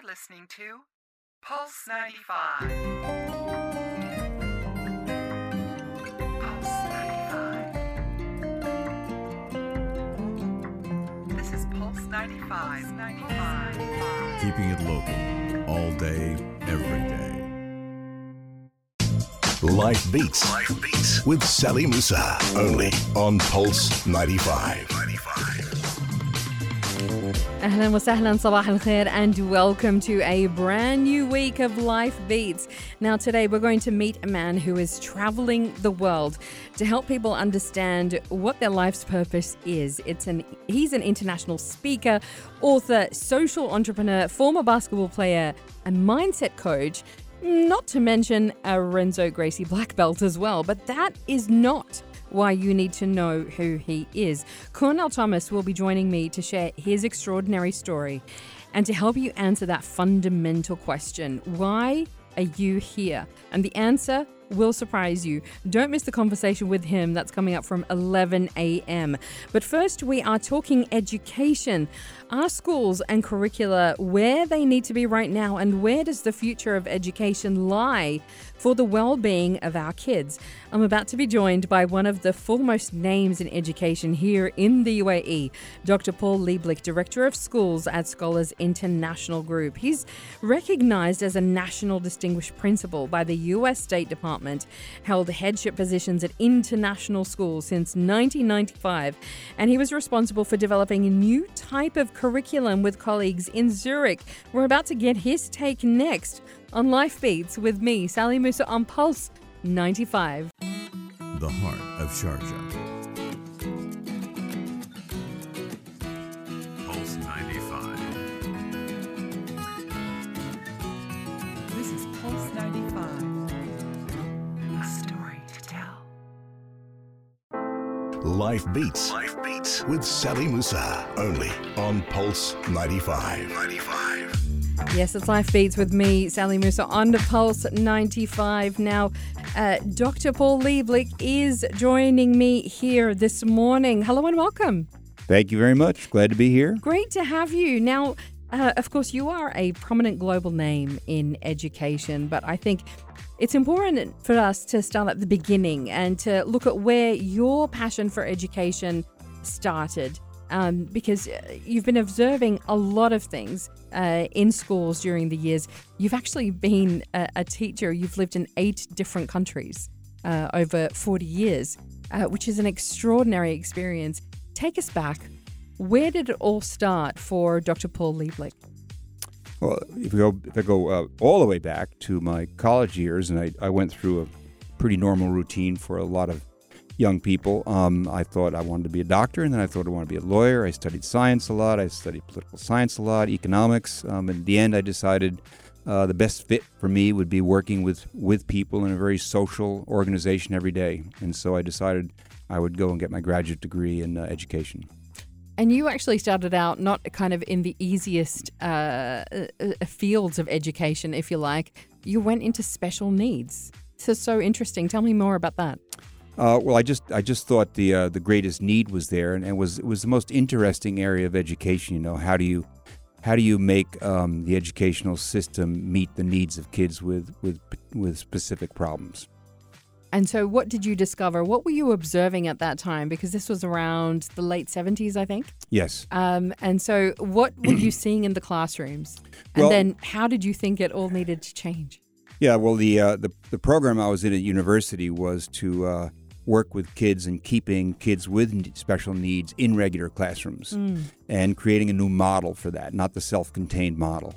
You're listening to Pulse 95. Pulse 95. This is Pulse 95. 95. keeping it local all day, every day. Life Beats. Life Beats with Sally Mousa. Only on Pulse 95. 95. Ahlan wa sabah al khair, and welcome to a brand new week of Life Beats. Now, today we're going to meet a man who is traveling the world to help people understand what their life's purpose is. It's an he's an international speaker, author, social entrepreneur, former basketball player, a mindset coach, not to mention a Renzo Gracie black belt as well. But that is not why you need to know who he is. Cornell Thomas will be joining me to share his extraordinary story and to help you answer that fundamental question why are you here? And the answer will surprise you. Don't miss the conversation with him. That's coming up from 11 a.m. But first, we are talking education. Are schools and curricula where they need to be right now? And where does the future of education lie for the well being of our kids? I'm about to be joined by one of the foremost names in education here in the UAE, Dr. Paul Lieblich, Director of Schools at Scholars International Group. He's recognized as a National Distinguished Principal by the U.S. State Department, held headship positions at international schools since 1995, and he was responsible for developing a new type of curriculum with colleagues in Zurich. We're about to get his take next on Life Beats with me, Sally Mousa on Pulse 95. The heart of Sharjah. Life Beats. Life Beats with Sally Mousa. Only on Pulse 95. 95. Yes, it's Life Beats with me, Sally Mousa, on the Pulse 95. Now, uh, Dr. Paul Lieblich is joining me here this morning. Hello and welcome. Thank you very much. Glad to be here. Great to have you. Now, uh, of course, you are a prominent global name in education, but I think it's important for us to start at the beginning and to look at where your passion for education started. Um, because uh, you've been observing a lot of things uh, in schools during the years. You've actually been a, a teacher, you've lived in eight different countries uh, over 40 years, uh, which is an extraordinary experience. Take us back. Where did it all start for Dr. Paul Lieblich? Well, if we go, if I go uh, all the way back to my college years, and I, I went through a pretty normal routine for a lot of young people. Um, I thought I wanted to be a doctor, and then I thought I wanted to be a lawyer. I studied science a lot. I studied political science a lot, economics. Um, in the end, I decided uh, the best fit for me would be working with with people in a very social organization every day. And so I decided I would go and get my graduate degree in uh, education. And you actually started out not kind of in the easiest uh, uh, uh, fields of education, if you like. You went into special needs. Is so interesting. Tell me more about that. Uh, well, I just I just thought the uh, the greatest need was there, and it was it was the most interesting area of education. You know, how do you how do you make um, the educational system meet the needs of kids with with with specific problems? And so, what did you discover? What were you observing at that time? Because this was around the late 70s, I think. Yes. Um, and so, what were you seeing in the classrooms? And Well- then, how did you think it all needed to change? Yeah. Well, the uh, the the program I was in at university was to uh, work with kids and keeping kids with special needs in regular classrooms and creating a new model for that, not the self-contained model.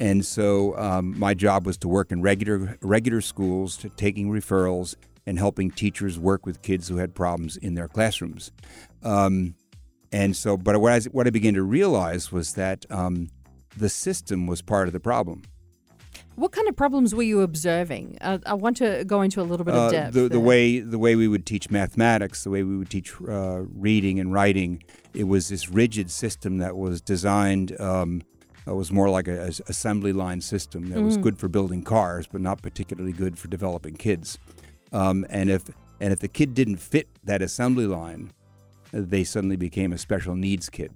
And so um, my job was to work in regular regular schools, to taking referrals and helping teachers work with kids who had problems in their classrooms. Um, and so, but what I, what I began to realize was that um, the system was part of the problem. What kind of problems were you observing? Uh, I want to go into a little bit of Uh, depth. the, the way the way we would teach mathematics, the way we would teach uh, reading and writing, it was this rigid system that was designed. Um, it was more like a, a assembly line system that was good for building cars, but not particularly good for developing kids. Um, and if and if the kid didn't fit that assembly line, they suddenly became a special needs kid.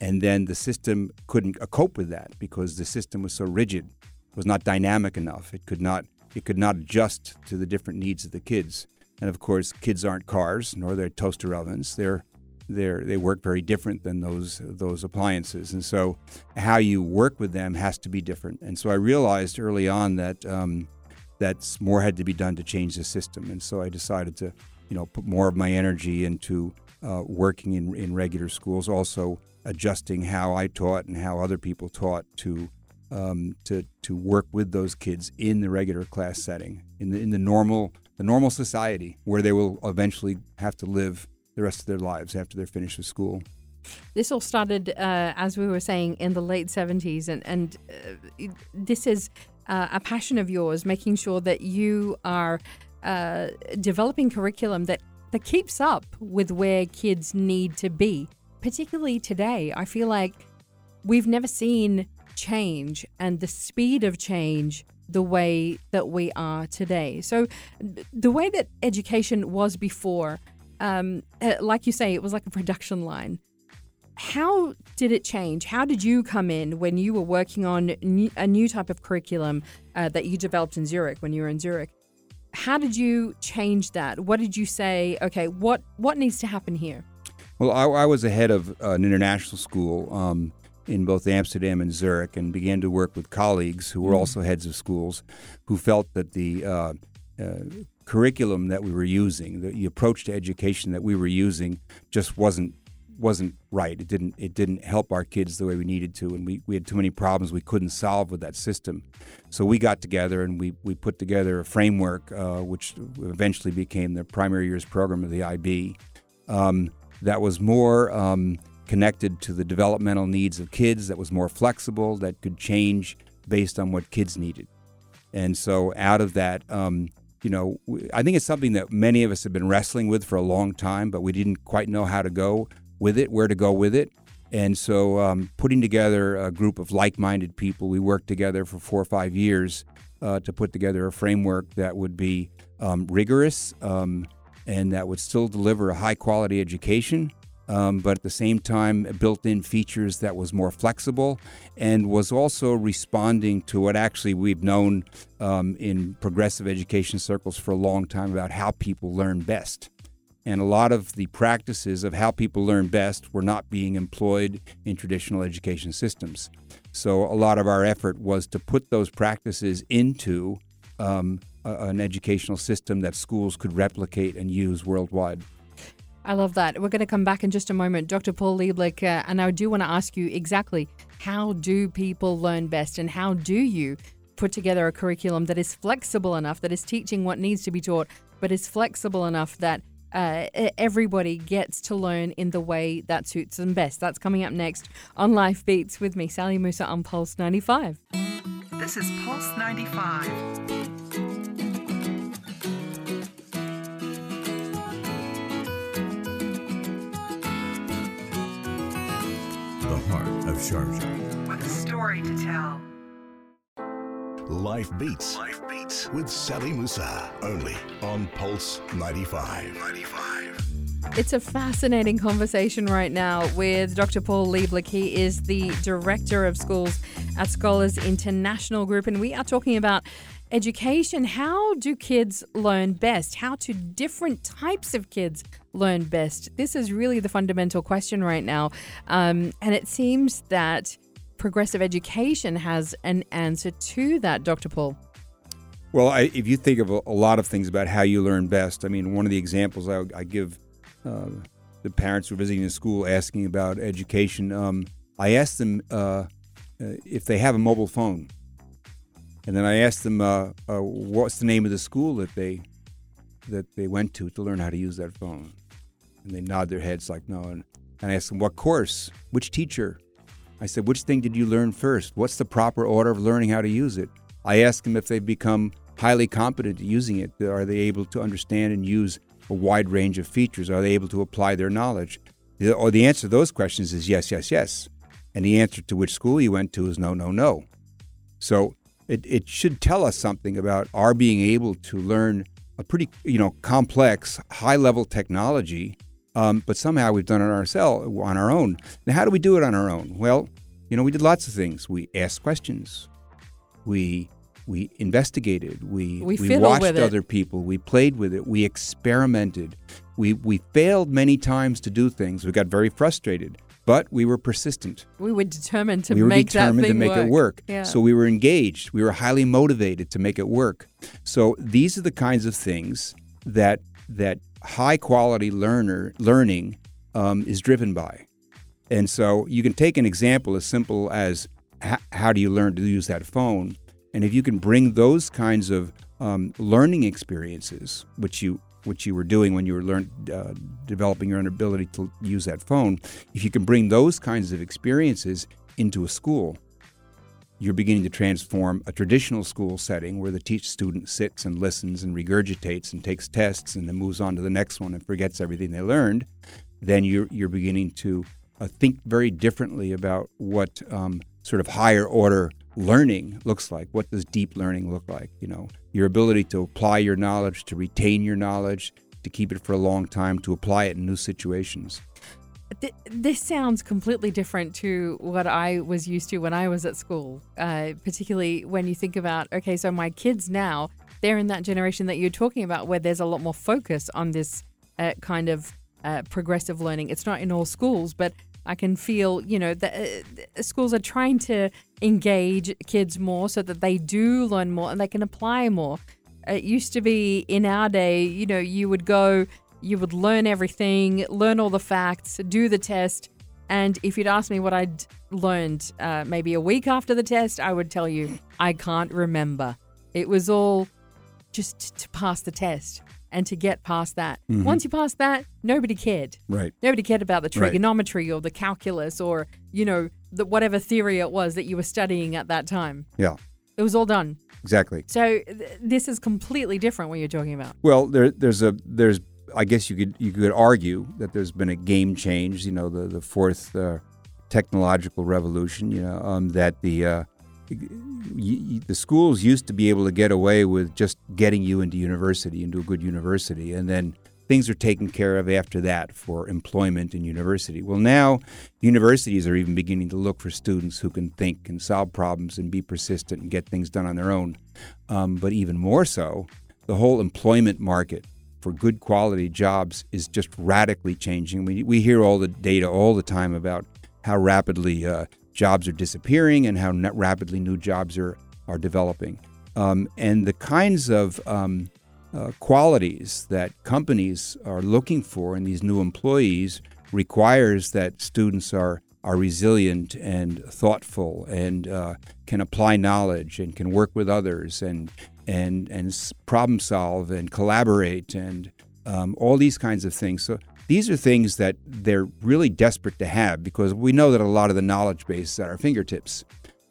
and then the system couldn't uh, cope with that because the system was so rigid, was not dynamic enough. It could not it could not adjust to the different needs of the kids. And of course, kids aren't cars nor they're toaster ovens. They're they're, they work very different than those those appliances, and so how you work with them has to be different. And so I realized early on that um, that more had to be done to change the system, and so I decided to, you know, put more of my energy into uh, working in, in regular schools, also adjusting how I taught and how other people taught to um, to to work with those kids in the regular class setting, in the in the normal the normal society where they will eventually have to live the rest of their lives after they're finished with school. This all started, uh, as we were saying, in the late 70s, and, and uh, this is uh, a passion of yours, making sure that you are uh, developing curriculum that, that keeps up with where kids need to be, particularly today. I feel like we've never seen change and the speed of change the way that we are today. So, the way that education was before, um, uh, like you say, it was like a production line. How did it change? How did you come in when you were working on new, a new type of curriculum uh, that you developed in Zurich when you were in Zurich? How did you change that? What did you say? Okay, what what needs to happen here? Well, I, I was a head of uh, an international school um, in both Amsterdam and Zurich, and began to work with colleagues who were mm. also heads of schools, who felt that the uh, uh, curriculum that we were using, the, the approach to education that we were using, just wasn't wasn't right. It didn't it didn't help our kids the way we needed to, and we, we had too many problems we couldn't solve with that system. So we got together and we, we put together a framework, uh, which eventually became the primary years program of the IB, um, that was more um, connected to the developmental needs of kids, that was more flexible, that could change based on what kids needed. And so out of that, um, you know, I think it's something that many of us have been wrestling with for a long time, but we didn't quite know how to go with it, where to go with it. And so, um, putting together a group of like minded people, we worked together for four or five years uh, to put together a framework that would be um, rigorous um, and that would still deliver a high quality education. Um, but at the same time, built in features that was more flexible and was also responding to what actually we've known um, in progressive education circles for a long time about how people learn best and a lot of the practices of how people learn best were not being employed in traditional education systems. So a lot of our effort was to put those practices into um, a, an educational system that schools could replicate and use worldwide. I love that. We're going to come back in just a moment, Dr. Paul Lieblich, uh, and I do want to ask you exactly how do people learn best, and how do you put together a curriculum that is flexible enough, that is teaching what needs to be taught, but is flexible enough that uh, everybody gets to learn in the way that suits them best. That's coming up next on Life Beats with me, Sally Mousa on Pulse 95. This is Pulse 95. The heart of Sharjah. With a story to tell. Life Beats. Life With Sally Mousa. Only on Pulse 95. 95. It's a fascinating conversation right now with Dr. Paul Lieblich. He is the Director of Schools at Scholars International Group, and we are talking about education. How do kids learn best? How do different types of kids learn best? This is really the fundamental question right now. Um, and it seems that progressive education has an answer to that, Dr. Paul. Well, I, if you think of a, a, lot of things about how you learn best, I mean, one of the examples I, I give uh, the parents who are visiting the school asking about education, um, I ask them uh, uh, if they have a mobile phone. And then I ask them uh, uh, what's the name of the school that they that they went to to learn how to use that phone. And they nod their heads like no. And, and I ask them what course, which teacher, I said, which thing did you learn first? What's the proper order of learning how to use it? I asked them if they've become highly competent at using it. Are they able to understand and use a wide range of features? Are they able to apply their knowledge? The, or the answer to those questions is yes, yes, yes. And the answer to which school you went to is no, no, no. So it, it should tell us something about our being able to learn a pretty you know complex high level technology Um, but somehow we've done it ourselves on our own. Now, how do we do it on our own? Well, you know, we did lots of things. We asked questions. We we investigated. We We fiddled watched other people. We played with it. We experimented. We we failed many times to do things. We got very frustrated, but we were persistent. We were determined to we were make determined that to make work. it work. Yeah. So we were engaged. We were highly motivated to make it work. So these are the kinds of things that that high quality learner learning um, is driven by. And so you can take an example as simple as how do you learn to use that phone? And if you can bring those kinds of um, learning experiences, which you which you were doing when you were learn, uh, developing your own ability to use that phone, if you can bring those kinds of experiences into a school, you're beginning to transform a traditional school setting where the teach student sits and listens and regurgitates and takes tests and then moves on to the next one and forgets everything they learned. Then you're you're beginning to uh, think very differently about what um, sort of higher order learning looks like. What does deep learning look like? You know, your ability to apply your knowledge, to retain your knowledge, to keep it for a long time, to apply it in new situations. This sounds completely different to what I was used to when I was at school, uh, particularly when you think about, okay, so my kids now, they're in that generation that you're talking about where there's a lot more focus on this uh, kind of uh, progressive learning. It's not in all schools, but I can feel, you know, that uh, schools are trying to engage kids more so that they do learn more and they can apply more. It used to be in our day, you know, you would go, you would learn everything, learn all the facts, do the test. And if you'd asked me what I'd learned uh, maybe a week after the test, I would tell you, I can't remember. It was all just to pass the test and to get past that. Once you passed that, nobody cared. Right. Nobody cared about the Right. trigonometry or the calculus or, you know, the, whatever theory it was that you were studying at that time. Yeah. It was all done. Exactly. So th- this is completely different what you're talking about. Well, there, there's a there's I guess you could you could argue that there's been a game change. You know, the the fourth uh, technological revolution. You know, um, that the uh, the schools used to be able to get away with just getting you into university, into a good university, and then things are taken care of after that for employment in university. Well, now universities are even beginning to look for students who can think and solve problems and be persistent and get things done on their own. Um, but even more so, the whole employment market for good quality jobs is just radically changing. We, we hear all the data all the time about how rapidly uh, jobs are disappearing and how rapidly new jobs are, are developing. Um, and the kinds of um, uh, qualities that companies are looking for in these new employees requires that students are are resilient and thoughtful and uh, can apply knowledge and can work with others and and and problem solve and collaborate and um, all these kinds of things. So these are things that they're really desperate to have because we know that a lot of the knowledge base is at our fingertips.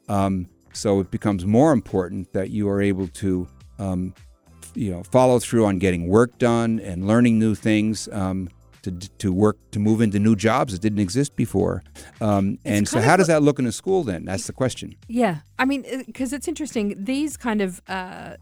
Um, so it becomes more important that you are able to, um, you know, follow through on getting work done and learning new things. Um, to, to work to move into new jobs that didn't exist before, um, and so how does that look in a school? Then that's the question. Yeah, I mean, because it's interesting. These kind of uh,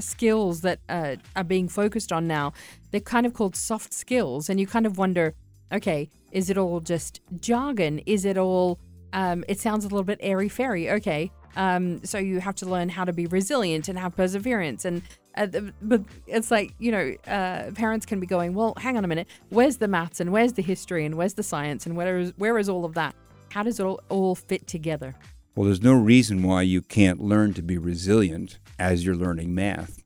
skills that uh, are being focused on now, they're kind of called soft skills, and you kind of wonder, okay, is it all just jargon? Is it all? Um, it sounds a little bit airy fairy. Okay, um, so you have to learn how to be resilient and have perseverance, and the- but it's like you know, uh, parents can be going, well, hang on a minute, where's the maths and where's the history and where's the science and where is where is all of that? How does it all, all fit together? Well, there's no reason why you can't learn to be resilient as you're learning math.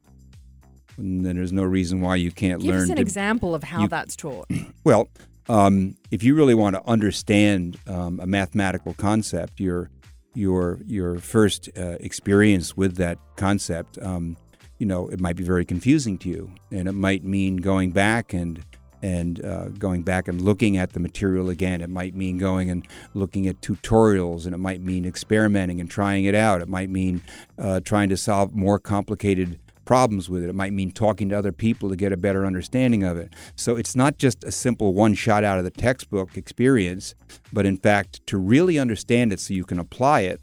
And then there's no reason why you can't Give learn us an to. example of how you- that's taught. Well, um, if you really want to understand um, a mathematical concept, your your your first uh, experience with that concept, um, you know, it might be very confusing to you, and it might mean going back and and uh, going back and looking at the material again. It might mean going and looking at tutorials, and it might mean experimenting and trying it out. It might mean uh, trying to solve more complicated problems with it. It might mean talking to other people to get a better understanding of it. So it's not just a simple one shot out of the textbook experience, but in fact, to really understand it so you can apply it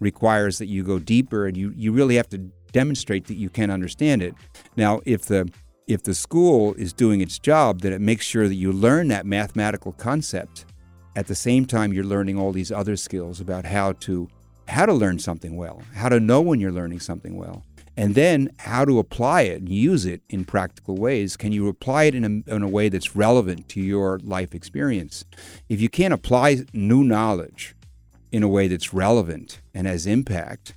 requires that you go deeper and you, you really have to demonstrate that you can understand it. Now, if the if the school is doing its job, then it makes sure that you learn that mathematical concept. At the same time, you're learning all these other skills about how to how to learn something well, how to know when you're learning something well, and then how to apply it and use it in practical ways. Can you apply it in a, in a way that's relevant to your life experience? If you can't apply new knowledge in a way that's relevant and has impact,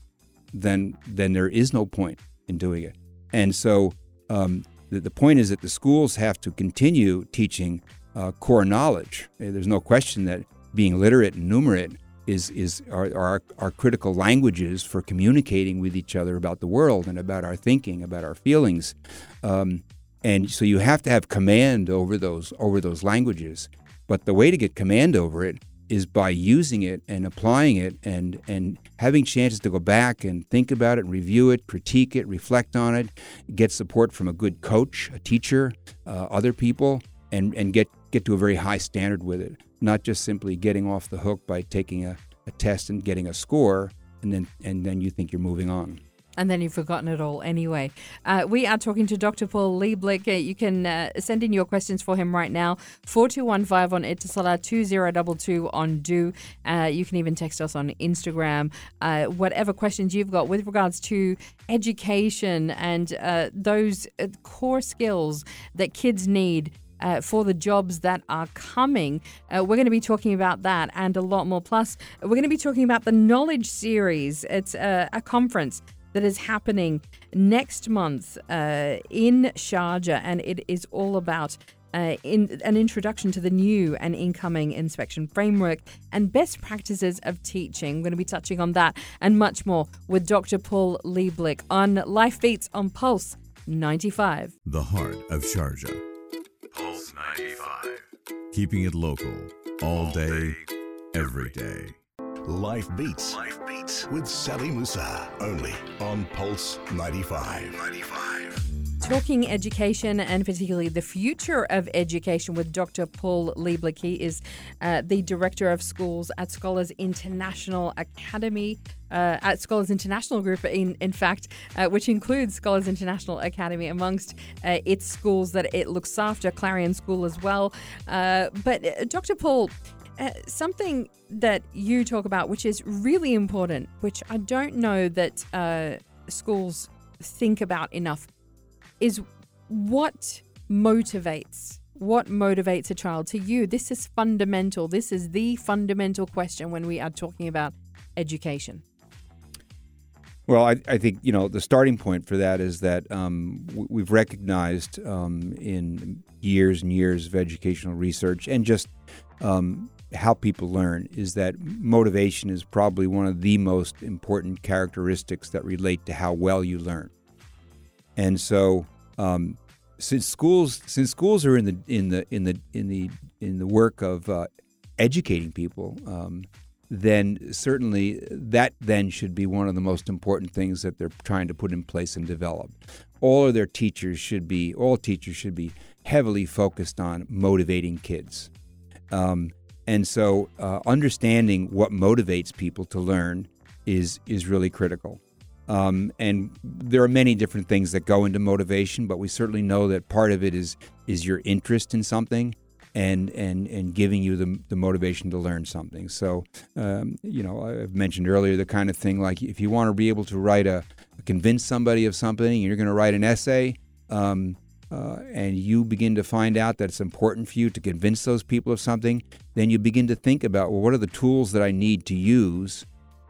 then then there is no point in doing it. And so um, the, the point is that the schools have to continue teaching uh, core knowledge. There's no question that being literate and numerate is is are, are, are critical languages for communicating with each other about the world and about our thinking, about our feelings. Um, and so you have to have command over those over those languages. But the way to get command over it is by using it and applying it and and having chances to go back and think about it, review it, critique it, reflect on it, get support from a good coach, a teacher, uh, other people, and and get get to a very high standard with it. Not just simply getting off the hook by taking a, a test and getting a score, and then and then you think you're moving on and then you've forgotten it all anyway. Uh, we are talking to Dr. Paul Lieblich. Uh, you can uh, send in your questions for him right now. 4215 on Etisalat, 2022 on du. Uh, you can even text us on Instagram. Uh, whatever questions you've got with regards to education and uh, those core skills that kids need uh, for the jobs that are coming. Uh, we're going to be talking about that and a lot more. Plus, we're going to be talking about the Knowledge Series. It's uh, a conference that is happening next month uh, in Sharjah, and it is all about uh, in an introduction to the new and incoming inspection framework and best practices of teaching. We're going to be touching on that and much more with Dr. Paul Lieblich on Life Beats on Pulse 95. The heart of Sharjah. Pulse 95. Keeping it local all day, every day. Life Beats. Life With Sally Mousa. Only on Pulse 95. 95. Talking education and particularly the future of education with Dr. Paul Lieblich. He is uh, the Director of Schools at Scholars International Academy, uh, at Scholars International Group, in, in fact, uh, which includes Scholars International Academy amongst uh, its schools that it looks after, Clarion School as well. Uh, but uh, Dr. Paul, uh, something that you talk about, which is really important, which I don't know that uh, schools think about enough, is what motivates what motivates a child to you. This is fundamental. This is the fundamental question when we are talking about education. Well, I, I, think you know the starting point for that is that um, we've recognized um, in years and years of educational research and just um, how people learn is that motivation is probably one of the most important characteristics that relate to how well you learn. And so, um, since schools since schools are in the in the in the in the in the work of uh, educating people, um, then certainly that then should be one of the most important things that they're trying to put in place and develop. All of their teachers should be all teachers should be heavily focused on motivating kids. Um, and so, uh, understanding what motivates people to learn is is really critical. Um, and there are many different things that go into motivation, but we certainly know that part of it is is your interest in something, and and and giving you the, the motivation to learn something. So, um, you know, I've mentioned earlier the kind of thing like if you want to be able to write a convince somebody of something, you're going to write an essay. Um, uh, and you begin to find out that it's important for you to convince those people of something, then you begin to think about, well, what are the tools that I need to use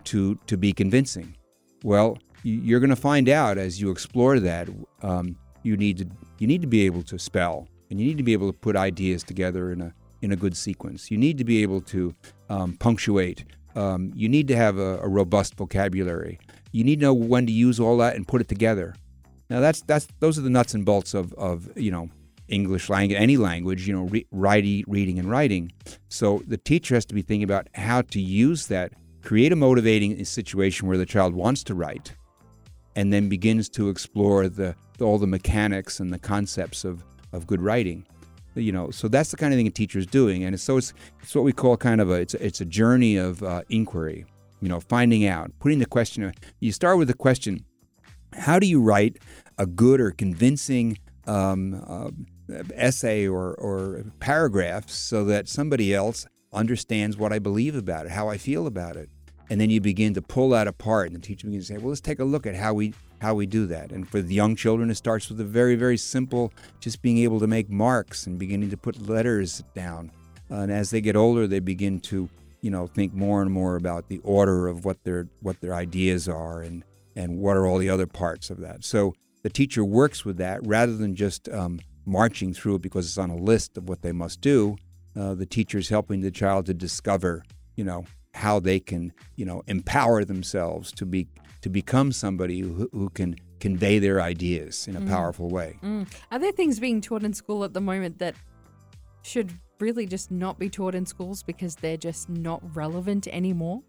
to to be convincing? Well, you're going to find out as you explore that. Um, you need to you need to be able to spell, and you need to be able to put ideas together in a in a good sequence. You need to be able to um, punctuate. Um, you need to have a, a robust vocabulary. You need to know when to use all that and put it together. Now that's that's those are the nuts and bolts of of you know English language, any language, you know, re- writing, reading, and writing. So the teacher has to be thinking about how to use that, create a motivating situation where the child wants to write, and then begins to explore the all the mechanics and the concepts of of good writing. You know, so that's the kind of thing a teacher is doing, and so it's it's what we call kind of a it's it's a journey of uh, inquiry. You know, finding out, putting the question. You start with the question how do you write a good or convincing um, uh, essay or, or paragraphs so that somebody else understands what I believe about it, how I feel about it. And then you begin to pull that apart, and the teacher begins to say, "Well, let's take a look at how we how we do that." And for the young children, it starts with a very very simple, just being able to make marks and beginning to put letters down. and as they get older, they begin to you know think more and more about the order of what their what their ideas are and and what are all the other parts of that. So the teacher works with that rather than just um, marching through it because it's on a list of what they must do. Uh, the teacher is helping the child to discover, you know, how they can, you know, empower themselves to be to become somebody who, who can convey their ideas in a powerful way. Mm. Are there things being taught in school at the moment that should really just not be taught in schools because they're just not relevant anymore?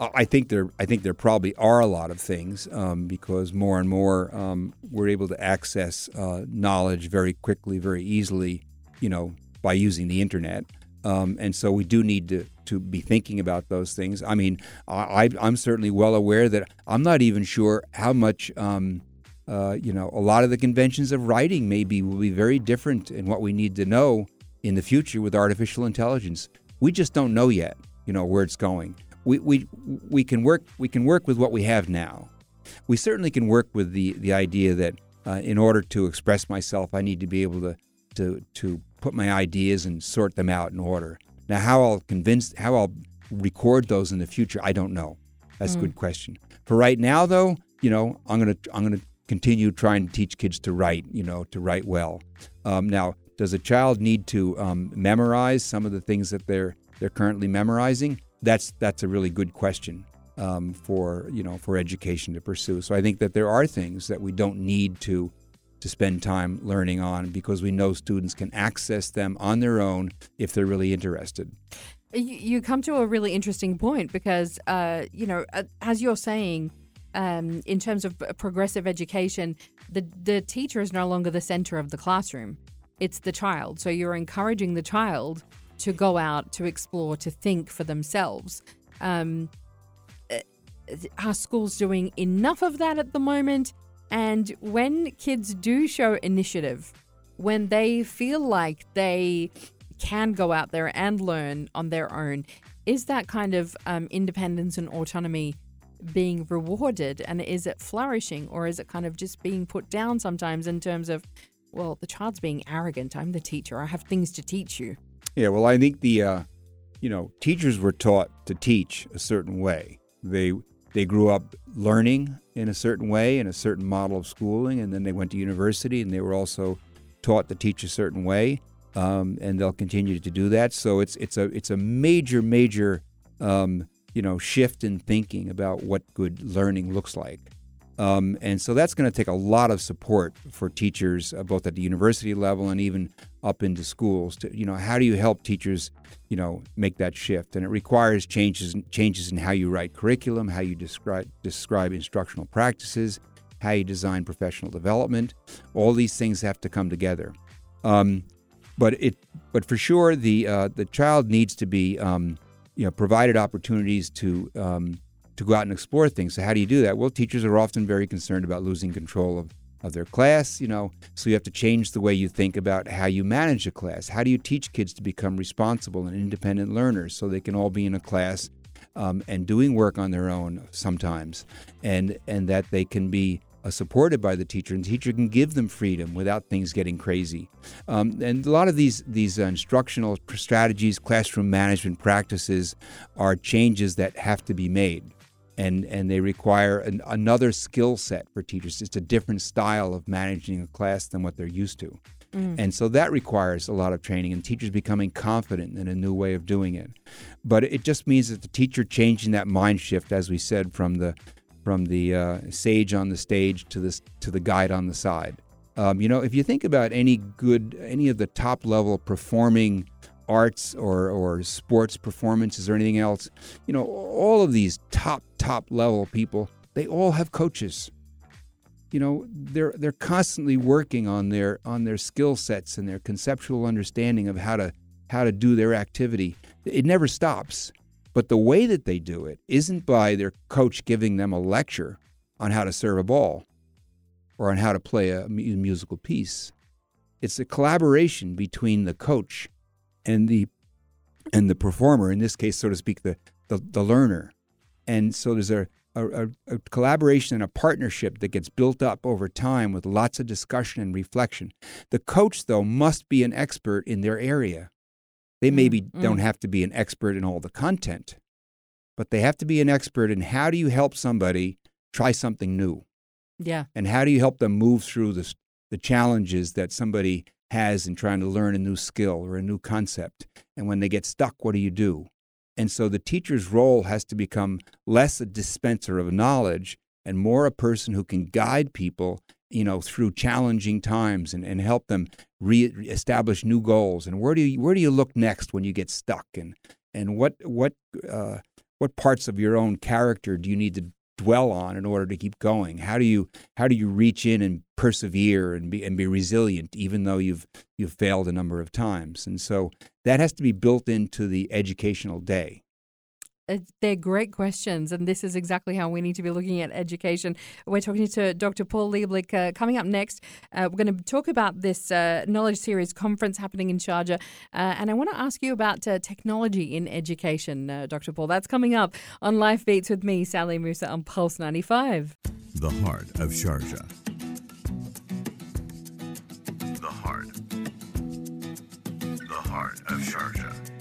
I think there, I think there probably are a lot of things um, because more and more um, we're able to access uh, knowledge very quickly, very easily, you know, by using the internet. Um, and so we do need to, to be thinking about those things. I mean, I, I'm certainly well aware that I'm not even sure how much, um, uh, you know, a lot of the conventions of writing maybe will be very different in what we need to know in the future with artificial intelligence. We just don't know yet, you know, where it's going we, we, we can work we can work with what we have now. We certainly can work with the, the idea that uh, in order to express myself, I need to be able to, to to put my ideas and sort them out in order. Now, how I'll convince how I'll record those in the future, I don't know. That's a good question. For right now, though, you know, I'm gonna I'm gonna continue trying to teach kids to write. You know, to write well. Um, now, does a child need to um, memorize some of the things that they're they're currently memorizing? That's that's a really good question um, for you know for education to pursue. So I think that there are things that we don't need to to spend time learning on because we know students can access them on their own if they're really interested. You, come to a really interesting point because uh, you know uh, as you're saying. Um, in terms of progressive education, the the teacher is no longer the center of the classroom; it's the child. So you're encouraging the child to go out, to explore, to think for themselves. Um, uh, are schools doing enough of that at the moment? And when kids do show initiative, when they feel like they can go out there and learn on their own, is that kind of um, independence and autonomy being rewarded? And is it flourishing or is it kind of just being put down sometimes in terms of, well, the child's being arrogant. I'm the teacher. I have things to teach you. Yeah, well, I think the uh, you know teachers were taught to teach a certain way. They they grew up learning in a certain way in a certain model of schooling, and then they went to university and they were also taught to teach a certain way, um, and they'll continue to do that. So it's it's a it's a major major um, you know shift in thinking about what good learning looks like. Um, and so that's going to take a lot of support for teachers, uh, both at the university level and even up into schools. To you know, how do you help teachers, you know, make that shift? And it requires changes changes in how you write curriculum, how you describe describe instructional practices, how you design professional development. All these things have to come together. Um, but it, but for sure, the uh, the child needs to be, um, you know, provided opportunities to um, to go out and explore things. So how do you do that? Well, teachers are often very concerned about losing control of, of their class, you know, so you have to change the way you think about how you manage a class. How do you teach kids to become responsible and independent learners so they can all be in a class um, and doing work on their own sometimes, and and that they can be uh, supported by the teacher, and the teacher can give them freedom without things getting crazy. Um, and a lot of these these uh, instructional strategies, classroom management practices, are changes that have to be made and and they require an, another skill set for teachers. It's a different style of managing a class than what they're used to. Mm. And so that requires a lot of training and teachers becoming confident in a new way of doing it. But it just means that the teacher changing that mind shift, as we said, from the from the uh, sage on the stage to the to the guide on the side. Um, you know, if you think about any good, any of the top level performing arts or, or sports performances or anything else, you know, all of these top, top level people, they all have coaches. You know, they're they're constantly working on their on their skill sets and their conceptual understanding of how to how to do their activity. It never stops. But the way that they do it isn't by their coach giving them a lecture on how to serve a ball. or on how to play a musical piece. It's a collaboration between the coach and the and the performer, in this case, so to speak, the the, the learner. And so there's a, a, a collaboration and a partnership that gets built up over time with lots of discussion and reflection. The coach, though, must be an expert in their area. They maybe Mm, don't mm. have to be an expert in all the content, but they have to be an expert in how do you help somebody try something new? Yeah. and how do you help them move through the, the challenges that somebody has in trying to learn a new skill or a new concept. And when they get stuck what do you do? And so the teacher's role has to become less a dispenser of knowledge and more a person who can guide people you know through challenging times and, and help them re-establish new goals. And where do you where do you look next when you get stuck? And and what what uh, what parts of your own character do you need to dwell on in order to keep going? How do you how do you reach in and persevere and be and be resilient even though you've you've failed a number of times? And so that has to be built into the educational day. They're great questions, and this is exactly how we need to be looking at education. We're talking to Dr. Paul Lieblich. Uh, coming up next, uh, we're going to talk about this uh, Knowledge Series conference happening in Sharjah, uh, and I want to ask you about uh, technology in education, uh, Dr. Paul. That's coming up on Life Beats with me, Sally Mousa, on Pulse 95. The heart of Sharjah. The heart. The heart of Sharjah.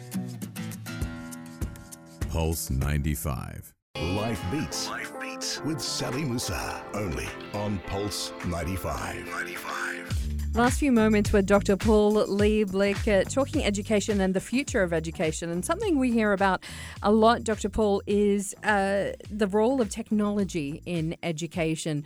Pulse 95. Life Beats. Life Beats with Sally Mousa. Only on Pulse 95. 95. Last few moments with Dr. Paul Lieblich uh, talking education and the future of education. And something we hear about a lot, Dr. Paul, is uh, the role of technology in education.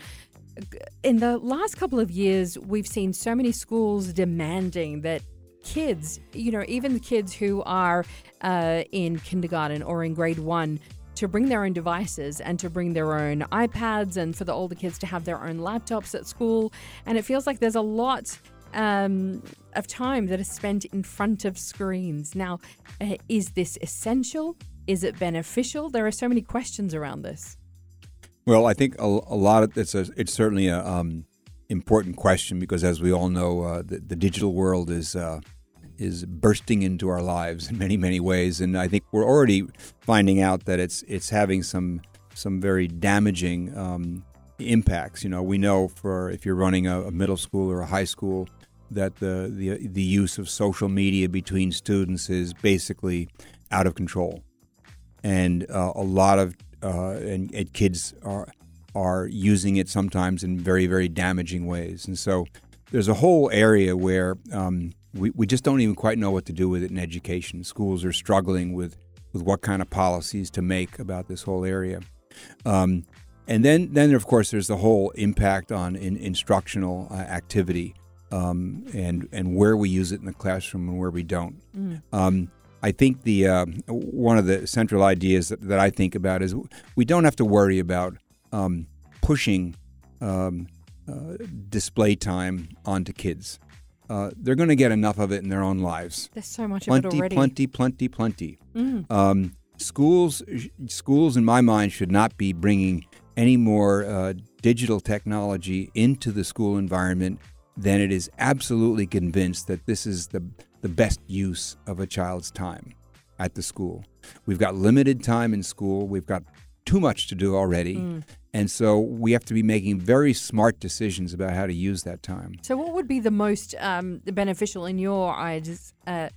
In the last couple of years, we've seen so many schools demanding that kids, you know, even the kids who are uh, in kindergarten or in grade one, to bring their own devices and to bring their own iPads and for the older kids to have their own laptops at school. And it feels like there's a lot um, of time that is spent in front of screens. Now, uh, is this essential? Is it beneficial? There are so many questions around this. Well, I think a, a lot of it's a, it's certainly a um, important question because, as we all know, uh, the, the digital world is uh, is bursting into our lives in many many ways, and I think we're already finding out that it's it's having some some very damaging um, impacts. You know, we know for if you're running a, a middle school or a high school that the, the the use of social media between students is basically out of control, and uh, a lot of uh, and, and kids are are using it sometimes in very very damaging ways, and so there's a whole area where um, we we just don't even quite know what to do with it in education. Schools are struggling with with what kind of policies to make about this whole area. Um, and then, then of course, there's the whole impact on in, instructional uh, activity um, and and where we use it in the classroom and where we don't. Um, I think the uh, one of the central ideas that, that I think about is we don't have to worry about um, pushing um, uh, display time onto kids. Uh, they're going to get enough of it in their own lives There's so much of it plenty, already. plenty, plenty, plenty. Um, schools, schools, in my mind, should not be bringing any more uh, digital technology into the school environment than it is absolutely convinced that this is the the best use of a child's time at the school. We've got limited time in school. We've got too much to do already. And so we have to be making very smart decisions about how to use that time. So, what would be the most um, beneficial in your eyes uh,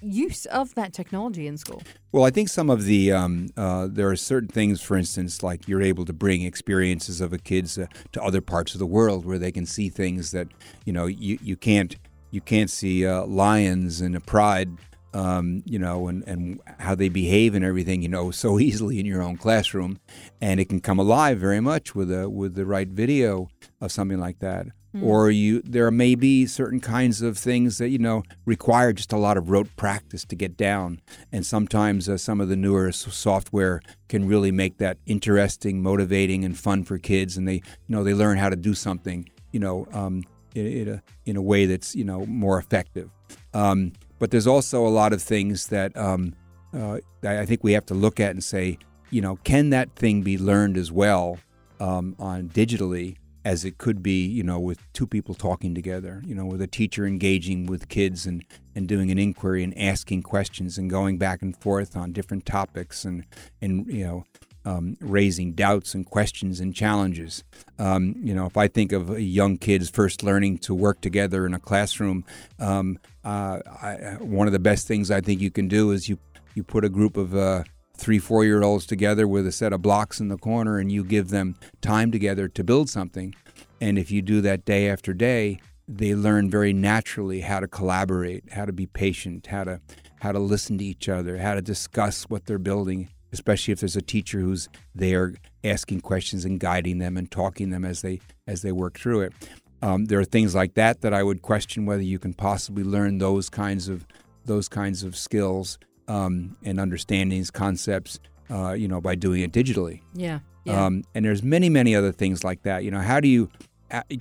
use of that technology in school? Well, I think some of the um, uh, there are certain things, for instance, like you're able to bring experiences of a kids uh, to other parts of the world where they can see things that you know you, you can't you can't see uh, lions and a pride, um, you know, and, and how they behave and everything, you know, so easily in your own classroom, and it can come alive very much with a with the right video of something like that. Or you, there may be certain kinds of things that you know require just a lot of rote practice to get down, and sometimes uh, some of the newer software can really make that interesting, motivating, and fun for kids, and they, you know, they learn how to do something, you know, um, in, in a in a way that's you know more effective. Um, but there's also a lot of things that um, uh, I think we have to look at and say, you know, can that thing be learned as well um, on digitally? as it could be, you know, with two people talking together, you know, with a teacher engaging with kids and, and doing an inquiry and asking questions and going back and forth on different topics and, and you know, um, raising doubts and questions and challenges. Um, you know, if I think of young kids first learning to work together in a classroom, um, uh, I, one of the best things I think you can do is you you put a group of uh, three, four year olds together with a set of blocks in the corner and you give them time together to build something. And if you do that day after day, they learn very naturally how to collaborate, how to be patient, how to how to listen to each other, how to discuss what they're building, especially if there's a teacher who's there asking questions and guiding them and talking them as they as they work through it. Um, there are things like that that I would question whether you can possibly learn those kinds of those kinds of skills um, and understandings, concepts, uh, you know, by doing it digitally. Yeah. yeah. Um, and there's many, many other things like that. You know, how do you,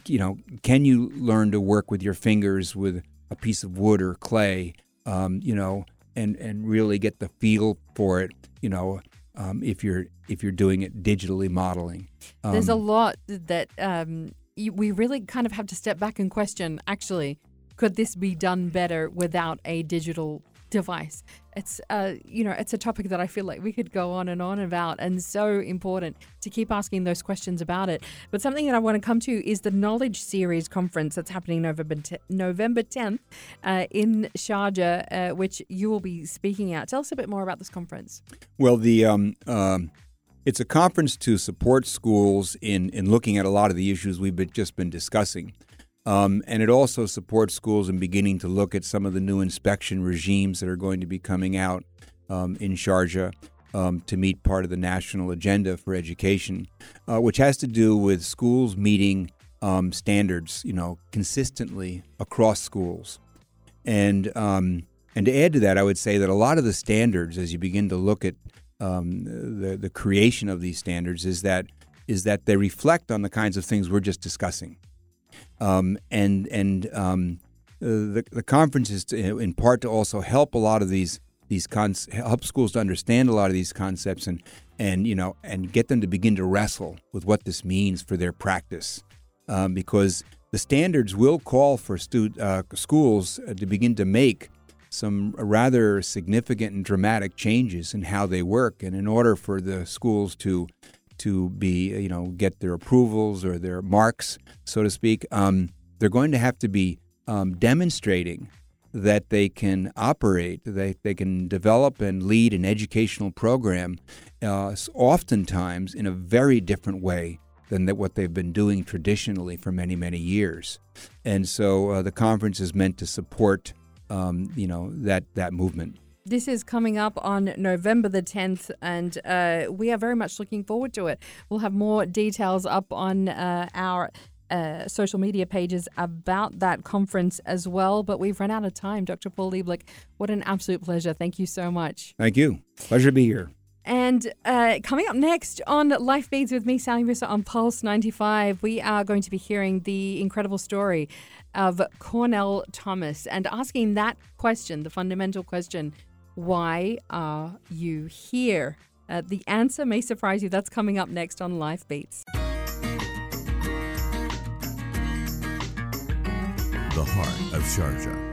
you know, can you learn to work with your fingers with a piece of wood or clay, um, you know, and and really get the feel for it, you know, um, if you're if you're doing it digitally modeling. There's a Um, lot that um, we really kind of have to step back and question. Actually, could this be done better without a digital device? It's uh, you know, it's a topic that I feel like we could go on and on about, and so important to keep asking those questions about it. But something that I want to come to is the Knowledge Series conference that's happening November t- November 10th uh, in Sharjah, uh, which you will be speaking at. Tell us a bit more about this conference. Well, the um, um, it's a conference to support schools in in looking at a lot of the issues we've been, just been discussing, um, and it also supports schools in beginning to look at some of the new inspection regimes that are going to be coming out um, in Sharjah. Um, to meet part of the national agenda for education, uh, which has to do with schools meeting um, standards, you know, consistently across schools. And um, and to add to that, I would say that a lot of the standards, as you begin to look at um, the the creation of these standards, is that is that they reflect on the kinds of things we're just discussing. Um, and and um, uh, the the conference is to, in part to also help a lot of these these help schools to understand a lot of these concepts and and you know and get them to begin to wrestle with what this means for their practice um, because the standards will call for stu- uh, schools uh, to begin to make some rather significant and dramatic changes in how they work and in order for the schools to to be you know get their approvals or their marks so to speak um, they're going to have to be um, demonstrating that they can operate, they, they can develop and lead an educational program, uh, oftentimes in a very different way than that what they've been doing traditionally for many, many years. And so uh, the conference is meant to support, um, you know, that, that movement. This is coming up on November the 10th, and uh, we are very much looking forward to it. We'll have more details up on uh, our uh, social media pages about that conference as well. But we've run out of time. Dr. Paul Lieblich, what an absolute pleasure. Thank you so much. Thank you. Pleasure to be here. And uh, coming up next on Life Beats with me, Sally Mousa on Pulse 95, we are going to be hearing the incredible story of Cornell Thomas and asking that question, the fundamental question why are you here? Uh, the answer may surprise you. That's coming up next on Life Beats. The heart of Sharjah.